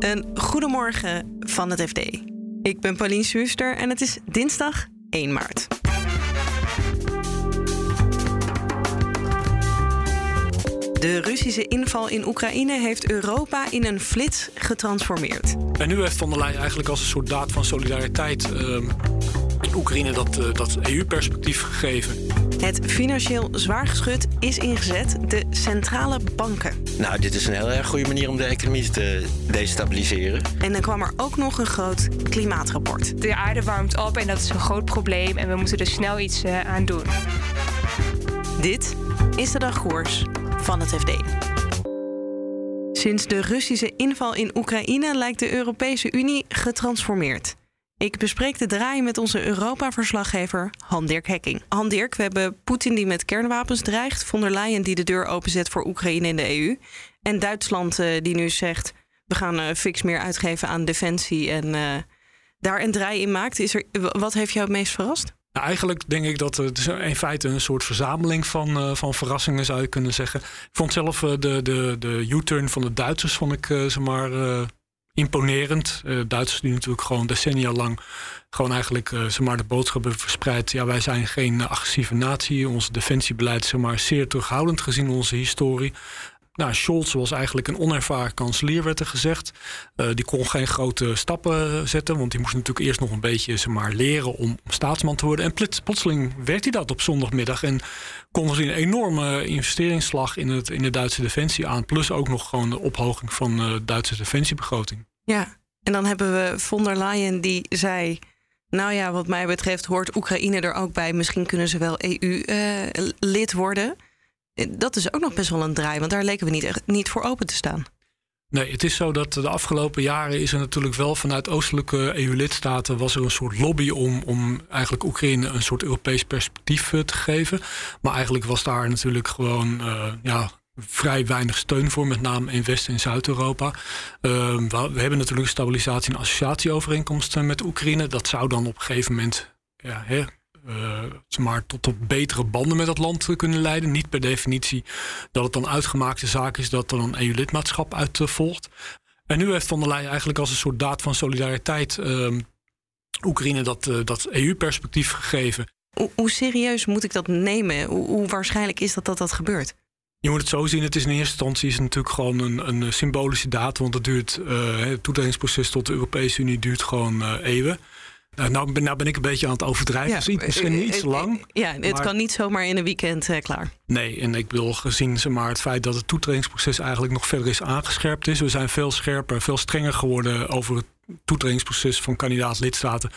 Een goedemorgen van het FD. Ik ben Pauline Schuster en het is dinsdag 1 maart. De Russische inval in Oekraïne heeft Europa in een flits getransformeerd. En nu heeft Van der Leyen eigenlijk als een soort daad van solidariteit uh, Oekraïne dat, uh, dat EU-perspectief gegeven. Het financieel zwaargeschut is ingezet, de centrale banken. Nou, dit is een heel erg goede manier om de economie te destabiliseren. En dan kwam er ook nog een groot klimaatrapport. De aarde warmt op en dat is een groot probleem en we moeten er snel iets uh, aan doen. Dit is de dagkoers van het FD. Sinds de Russische inval in Oekraïne lijkt de Europese Unie getransformeerd. Ik bespreek de draai met onze Europa-verslaggever Han-Dirk Hekking. Han-Dirk, we hebben Poetin die met kernwapens dreigt, von der Leyen die de deur openzet voor Oekraïne in de EU en Duitsland uh, die nu zegt we gaan uh, fix meer uitgeven aan defensie en uh, daar een draai in maakt. Is er, wat heeft jou het meest verrast? Nou, eigenlijk denk ik dat het in feite een soort verzameling van, van verrassingen zou je kunnen zeggen. Ik vond zelf de, de, de U-turn van de Duitsers vond ik, uh, zeg maar, imponerend. Duitsers die natuurlijk gewoon decennia lang gewoon eigenlijk maar, de boodschap hebben verspreid. Ja, wij zijn geen agressieve natie. Ons defensiebeleid is zeg maar, zeer terughoudend gezien onze historie. Nou, Scholz was eigenlijk een onervaren kanselier, werd er gezegd. Uh, die kon geen grote stappen zetten, want die moest natuurlijk eerst nog een beetje zeg leren om staatsman te worden. En plots, plotseling werd hij dat op zondagmiddag en kon er een enorme investeringsslag in, het, in de Duitse defensie aan. Plus ook nog gewoon de ophoging van de Duitse defensiebegroting. Ja, en dan hebben we von der Leyen die zei. Nou ja, wat mij betreft hoort Oekraïne er ook bij. Misschien kunnen ze wel EU-lid uh, worden. Dat is ook nog best wel een draai, want daar leken we niet, echt, niet voor open te staan. Nee, het is zo dat de afgelopen jaren is er natuurlijk wel vanuit oostelijke EU-lidstaten was er een soort lobby om, om eigenlijk Oekraïne een soort Europees perspectief te geven. Maar eigenlijk was daar natuurlijk gewoon ja, vrij weinig steun voor, met name in West- en Zuid-Europa. Uh, we, hebben natuurlijk stabilisatie- en associatieovereenkomst met Oekraïne. Dat zou dan op een gegeven moment ja, hè, uh, maar tot, tot betere banden met dat land kunnen leiden. Niet per definitie dat het dan uitgemaakte zaak is dat er een EU-lidmaatschap uit uh, volgt. En nu heeft Van der Leyen eigenlijk als een soort daad van solidariteit uh, Oekraïne dat, uh, dat EU-perspectief gegeven. Hoe, hoe, serieus moet ik dat nemen? Hoe, hoe, waarschijnlijk is dat dat dat gebeurt? Je moet het zo zien. Het is in eerste instantie is natuurlijk gewoon een, een symbolische daad. Want het duurt, het toetredingsproces tot de Europese Unie duurt gewoon eeuwen. Nou, nou, ben, nou ben ik een beetje aan het overdrijven. Ja, dus misschien niet zo lang. Ja, het maar... kan niet zomaar in een weekend uh, klaar. Nee, en ik wil gezien zeg maar, het feit dat het toetredingsproces eigenlijk nog verder is aangescherpt is. We zijn veel scherper, veel strenger geworden over het toetredingsproces van kandidaat-lidstaten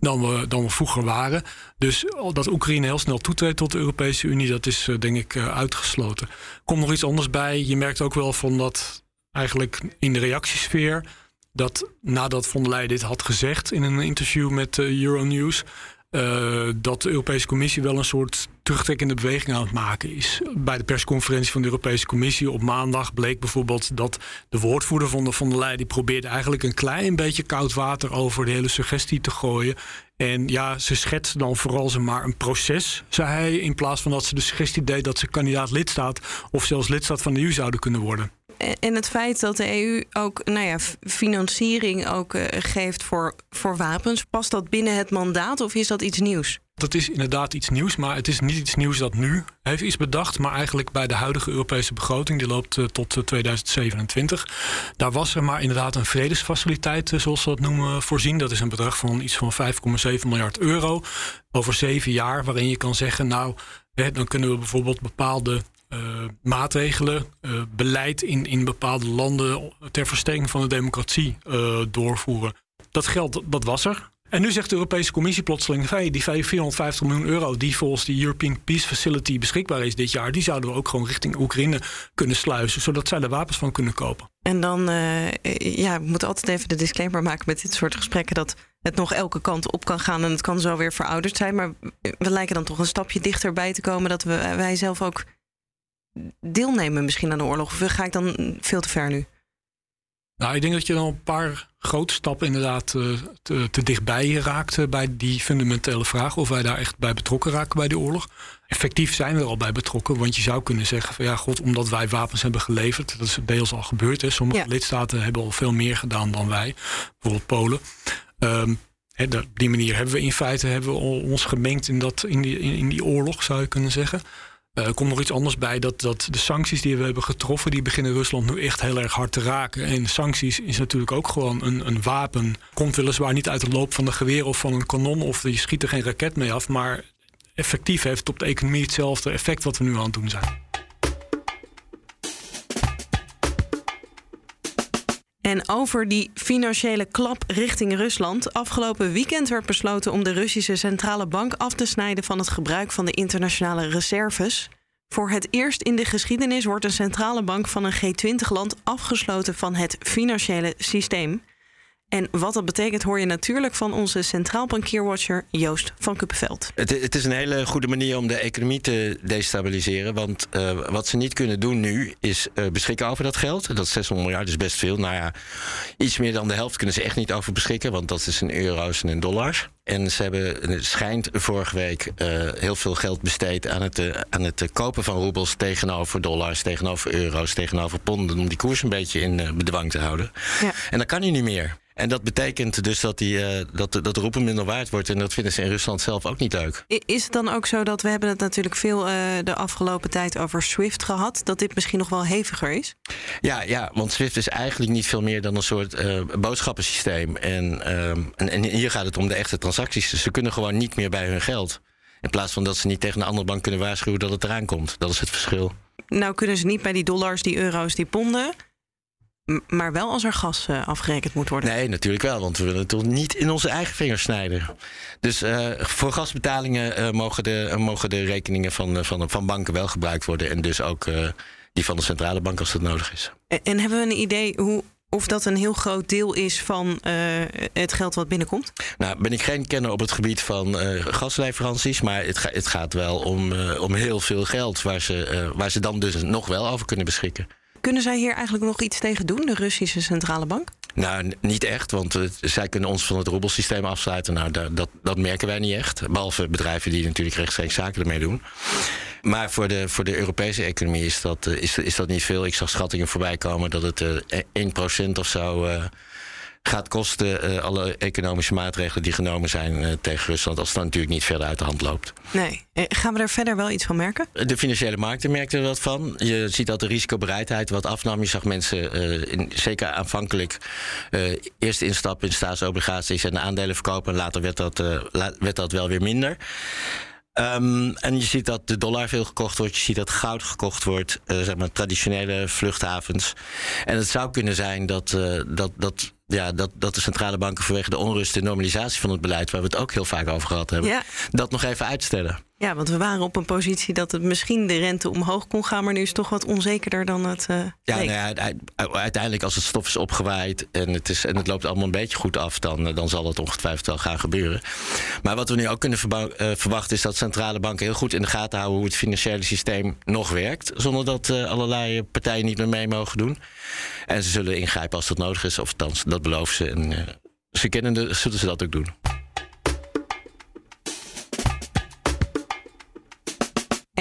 dan we, dan we vroeger waren. Dus dat Oekraïne heel snel toetreedt tot de Europese Unie, dat is denk ik uh, uitgesloten. Komt nog iets anders bij. Je merkt ook wel van dat eigenlijk in de reactiesfeer dat nadat von der Leyen dit had gezegd in een interview met uh, Euronews, uh, dat de Europese Commissie wel een soort terugtrekkende beweging aan het maken is. Bij de persconferentie van de Europese Commissie op maandag bleek bijvoorbeeld dat de woordvoerder van de von der Leyen die probeerde eigenlijk een klein beetje koud water over de hele suggestie te gooien. En ja, ze schetst dan vooral ze maar een proces, zei hij, in plaats van dat ze de suggestie deed dat ze kandidaat lidstaat of zelfs lidstaat van de EU zouden kunnen worden en het feit dat de EU ook nou ja, financiering ook uh, geeft voor, voor wapens, past dat binnen het mandaat of is dat iets nieuws? Dat is inderdaad iets nieuws, maar het is niet iets nieuws dat nu heeft iets bedacht, maar eigenlijk bij de huidige Europese begroting, die loopt uh, tot uh, 2027. Daar was er maar inderdaad een vredesfaciliteit, zoals ze dat noemen, voorzien. Dat is een bedrag van iets van 5,7 miljard euro over zeven jaar, waarin je kan zeggen, nou, hè, dan kunnen we bijvoorbeeld bepaalde uh, maatregelen, uh, beleid in, in bepaalde landen ter versterking van de democratie uh, doorvoeren. Dat geld, dat was er. En nu zegt de Europese Commissie plotseling: hey, die 450 miljoen euro die volgens de European Peace Facility beschikbaar is dit jaar, die zouden we ook gewoon richting Oekraïne kunnen sluizen, zodat zij er wapens van kunnen kopen. En dan, ja, we moeten altijd even de disclaimer maken met dit soort gesprekken dat het nog elke kant op kan gaan en het kan zo weer verouderd zijn. Maar we lijken dan toch een stapje dichterbij te komen dat we, wij zelf ook deelnemen misschien aan de oorlog? Of ga ik dan veel te ver nu? Nou, ik denk dat je dan een paar grote stappen inderdaad uh, te, te, dichtbij raakt bij die fundamentele vraag of wij daar echt bij betrokken raken bij de oorlog. Effectief zijn we er al bij betrokken, want je zou kunnen zeggen van ja, god, omdat wij wapens hebben geleverd, dat is deels al gebeurd. Hè. Sommige lidstaten hebben al veel meer gedaan dan wij, bijvoorbeeld Polen. Um, op die manier hebben we in feite hebben we ons gemengd in, dat, in, die, in die oorlog, zou je kunnen zeggen. Uh, er komt nog iets anders bij, dat, dat de sancties die we hebben getroffen, die beginnen Rusland nu echt heel erg hard te raken. En sancties is natuurlijk ook gewoon een, een wapen. Komt weliswaar niet uit de loop van een geweer of van een kanon, of je schiet er geen raket mee af, maar effectief heeft op de economie hetzelfde effect wat we nu aan het doen zijn. En over die financiële klap richting Rusland. Afgelopen weekend werd besloten om de Russische centrale bank af te snijden van het gebruik van de internationale reserves. Voor het eerst in de geschiedenis wordt een centrale bank van een G20-land afgesloten van het financiële systeem. En wat dat betekent hoor je natuurlijk van onze centraal bankierwatcher Joost van Kuppenveld. Het, het, is een hele goede manier om de economie te destabiliseren. Want uh, wat ze niet kunnen doen nu is uh, beschikken over dat geld. Dat 600 miljard is best veel. Nou ja, iets meer dan de helft kunnen ze echt niet over beschikken. Want dat is in euro's en in dollars. En ze hebben, het schijnt vorige week uh, heel veel geld besteed aan het, aan het kopen van roebels tegenover dollars, tegenover euro's, tegenover ponden. Om die koers een beetje in bedwang te houden. Ja. En dat kan nu niet meer. En dat betekent dus dat, die, uh, dat, dat roepen minder waard wordt. En dat vinden ze in Rusland zelf ook niet leuk. Is het dan ook zo dat we hebben het natuurlijk veel uh, de afgelopen tijd over SWIFT gehad, dat dit misschien nog wel heviger is? Ja, ja want SWIFT is eigenlijk niet veel meer dan een soort uh, boodschappensysteem. En, en, en, hier gaat het om de echte transacties. Dus ze kunnen gewoon niet meer bij hun geld. In plaats van dat ze niet tegen een andere bank kunnen waarschuwen dat het eraan komt. Dat is het verschil. Nou kunnen ze niet bij die dollars, die euro's, die ponden maar wel als er gas uh, afgerekend moet worden. Nee, natuurlijk wel, want we willen het toch niet in onze eigen vingers snijden. Dus uh, voor gasbetalingen uh, mogen, de, mogen de rekeningen van, van, van banken wel gebruikt worden. En dus ook die van de centrale bank als dat nodig is. En, en hebben we een idee hoe, of dat een heel groot deel is van het geld wat binnenkomt? Nou, ben ik geen kenner op het gebied van gasleveranties. Maar het, ga, het, gaat wel om, om heel veel geld waar ze, waar ze dan dus nog wel over kunnen beschikken. Kunnen zij hier eigenlijk nog iets tegen doen, de Russische centrale bank? Nou, niet echt, want uh, zij kunnen ons van het roebelsysteem afsluiten. Nou, dat, dat, merken wij niet echt. Behalve bedrijven die natuurlijk rechtstreeks zaken ermee doen. Maar voor de, voor de Europese economie is dat, uh, is, is dat niet veel. Ik zag schattingen voorbij komen dat het uh, eh, 1% of zo gaat kosten uh, alle economische maatregelen die genomen zijn uh, tegen Rusland, als het dan natuurlijk niet verder uit de hand loopt. Nee. Eh, gaan we er verder wel iets van merken? De financiële markten merkten er wat van. Je ziet dat de risicobereidheid wat afnam. Je zag mensen, in, zeker aanvankelijk, eerst instappen in staatsobligaties en aandelen verkopen. En later werd dat, werd dat wel weer minder. Um, en je ziet dat de dollar veel gekocht wordt. Je ziet dat goud gekocht wordt. Uh, zeg maar traditionele vluchthavens. En het zou kunnen zijn dat, uh, dat, dat ja, dat, dat de centrale banken vanwege de onrust en normalisatie van het beleid, waar we het ook heel vaak over gehad hebben, dat nog even uitstellen. Ja, want we waren op een positie dat het misschien de rente omhoog kon gaan, maar nu is het toch wat onzekerder dan het. Uh, ja, nou ja, uiteindelijk als het stof is opgewaaid en het, is, en het loopt allemaal een beetje goed af, dan, eh, dan zal het ongetwijfeld wel gaan gebeuren. Maar wat we nu ook kunnen uh, verwachten is dat centrale banken heel goed in de gaten houden hoe het financiële systeem nog werkt, zonder dat uh, allerlei partijen niet meer mee mogen doen. En ze zullen ingrijpen als dat nodig is, of althans, dat beloven ze. En ze kennen de, zullen ze dat ook doen.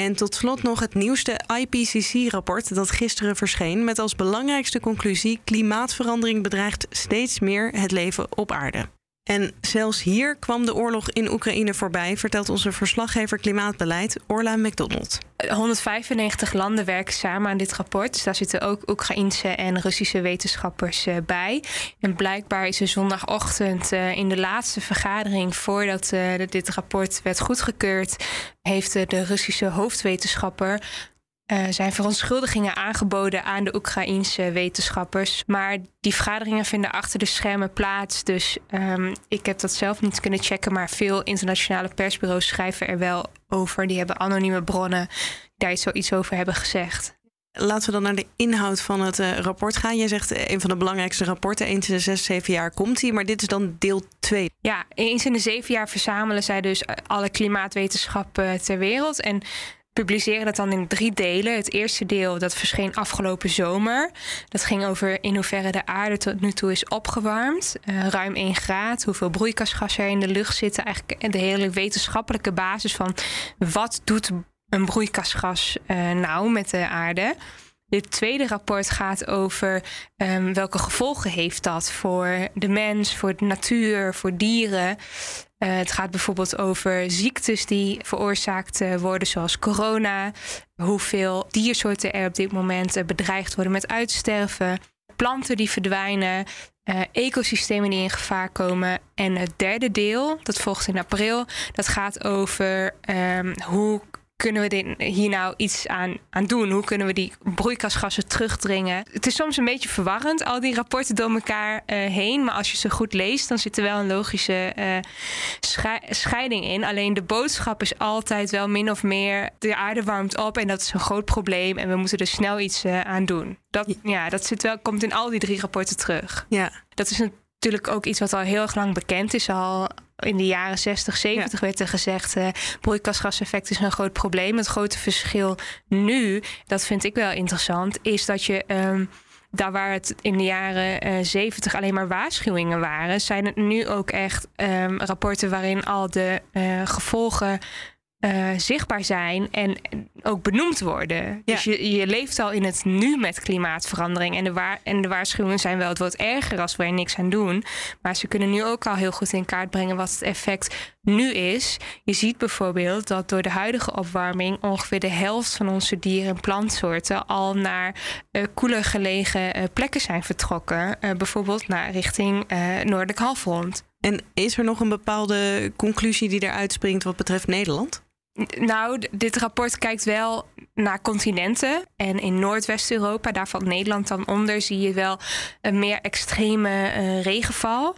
En tot slot nog het nieuwste IPCC-rapport dat gisteren verscheen met als belangrijkste conclusie: klimaatverandering bedreigt steeds meer het leven op aarde. En zelfs hier kwam de oorlog in Oekraïne voorbij, vertelt onze verslaggever Klimaatbeleid Orla McDonald. 195 landen werken samen aan dit rapport. Dus daar zitten ook Oekraïnse en Russische wetenschappers eh, bij. En blijkbaar is er zondagochtend eh, in de laatste vergadering voordat uh, dit rapport werd goedgekeurd, heeft de Russische hoofdwetenschapper uh, zijn verontschuldigingen aangeboden aan de Oekraïense wetenschappers. Maar die vergaderingen vinden achter de schermen plaats. Dus um, ik heb dat zelf niet kunnen checken. Maar veel internationale persbureaus schrijven er wel over. Die hebben anonieme bronnen die daar zoiets over hebben gezegd. Laten we dan naar de inhoud van het uh, rapport gaan. Je zegt uh, een van de belangrijkste rapporten. Eens in de zes, zeven jaar komt hij. Maar dit is dan deel 2. Ja, eens in de zeven jaar verzamelen zij dus alle klimaatwetenschappen ter wereld. En publiceren dat dan in drie delen. Het eerste deel dat verscheen afgelopen zomer. Dat ging over in hoeverre de aarde tot nu toe is opgewarmd. Uh, ruim 1 graad, hoeveel broeikasgassen er in de lucht zitten. Eigenlijk de hele wetenschappelijke basis van wat doet een broeikasgas uh, nou met de aarde. Dit tweede rapport gaat over um, welke gevolgen heeft dat voor de mens, voor de natuur, voor dieren. Uh, het gaat bijvoorbeeld over ziektes die veroorzaakt uh, worden, zoals corona. Hoeveel diersoorten er op dit moment uh, bedreigd worden met uitsterven. Planten die verdwijnen. ecosystemen die in gevaar komen. En het derde deel, dat volgt in april, dat gaat over um, hoe kunnen we dit, hier nou iets aan, aan doen? Hoe kunnen we die broeikasgassen terugdringen? Het is soms een beetje verwarrend, al die rapporten door elkaar uh, heen. Maar als je ze goed leest, dan zit er wel een logische uh, scheiding in. Alleen de boodschap is altijd wel min of meer... de aarde warmt op en dat is een groot probleem... en we moeten er snel iets uh, aan doen. Dat, ja, dat zit wel, komt in al die drie rapporten terug. Ja. Dat is natuurlijk ook iets wat al heel erg lang bekend is. Al in de jaren 60, 70 werd er gezegd... Uh, broeikasgaseffect is een groot probleem. Het grote verschil nu, dat vind ik wel interessant... is dat je... Um, daar waar het in de jaren uh, 70 alleen maar waarschuwingen waren, zijn het nu ook echt um, rapporten waarin al de uh, gevolgen uh, zichtbaar zijn en ook benoemd worden. Ja. Dus je, je leeft al in het nu met klimaatverandering. En de, waar, en de waarschuwingen zijn wel het wordt erger als we er niks aan doen. Maar ze kunnen nu ook al heel goed in kaart brengen wat het effect nu is. Je ziet bijvoorbeeld dat door de huidige opwarming ongeveer de helft van onze dieren en plantsoorten al naar uh, koeler gelegen uh, plekken zijn vertrokken. bijvoorbeeld naar richting Noordelijk Halfrond. En is er nog een bepaalde conclusie die eruit springt wat betreft Nederland? Nou, dit rapport kijkt wel naar continenten. En in Noordwest-Europa, daar valt Nederland dan onder, zie je wel een meer extreme regenval.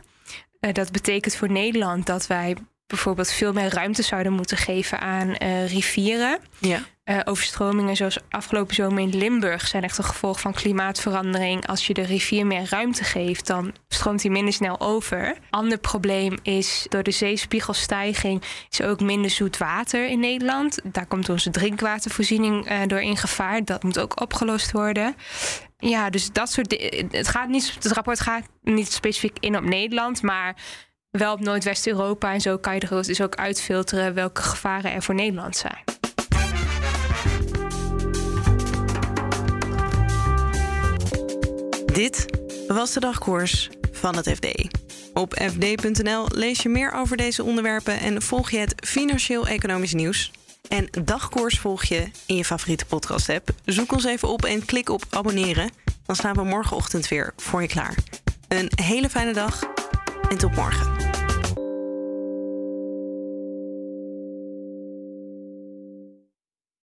Dat betekent voor Nederland dat wij bijvoorbeeld veel meer ruimte zouden moeten geven aan uh, rivieren. Ja. Uh, overstromingen zoals afgelopen zomer in Limburg zijn echt een gevolg van klimaatverandering. Als je de rivier meer ruimte geeft, dan stroomt hij minder snel over. Ander probleem is door de zeespiegelstijging is ook minder zoet water in Nederland. Daar komt onze drinkwatervoorziening uh, door in gevaar. Dat moet ook opgelost worden. Ja, dus dat soort. Het, gaat niet, het rapport gaat niet specifiek in op Nederland, maar wel op Noordwest-Europa. En zo kan je er dus ook uitfilteren welke gevaren er voor Nederland zijn. Dit was de dagkoers van het FD. Op fd.nl lees je meer over deze onderwerpen en volg je het financieel-economisch nieuws. En dagkoers volg je in je favoriete podcast-app. Zoek ons even op en klik op abonneren. Dan staan we morgenochtend weer voor je klaar. Een hele fijne dag en tot morgen.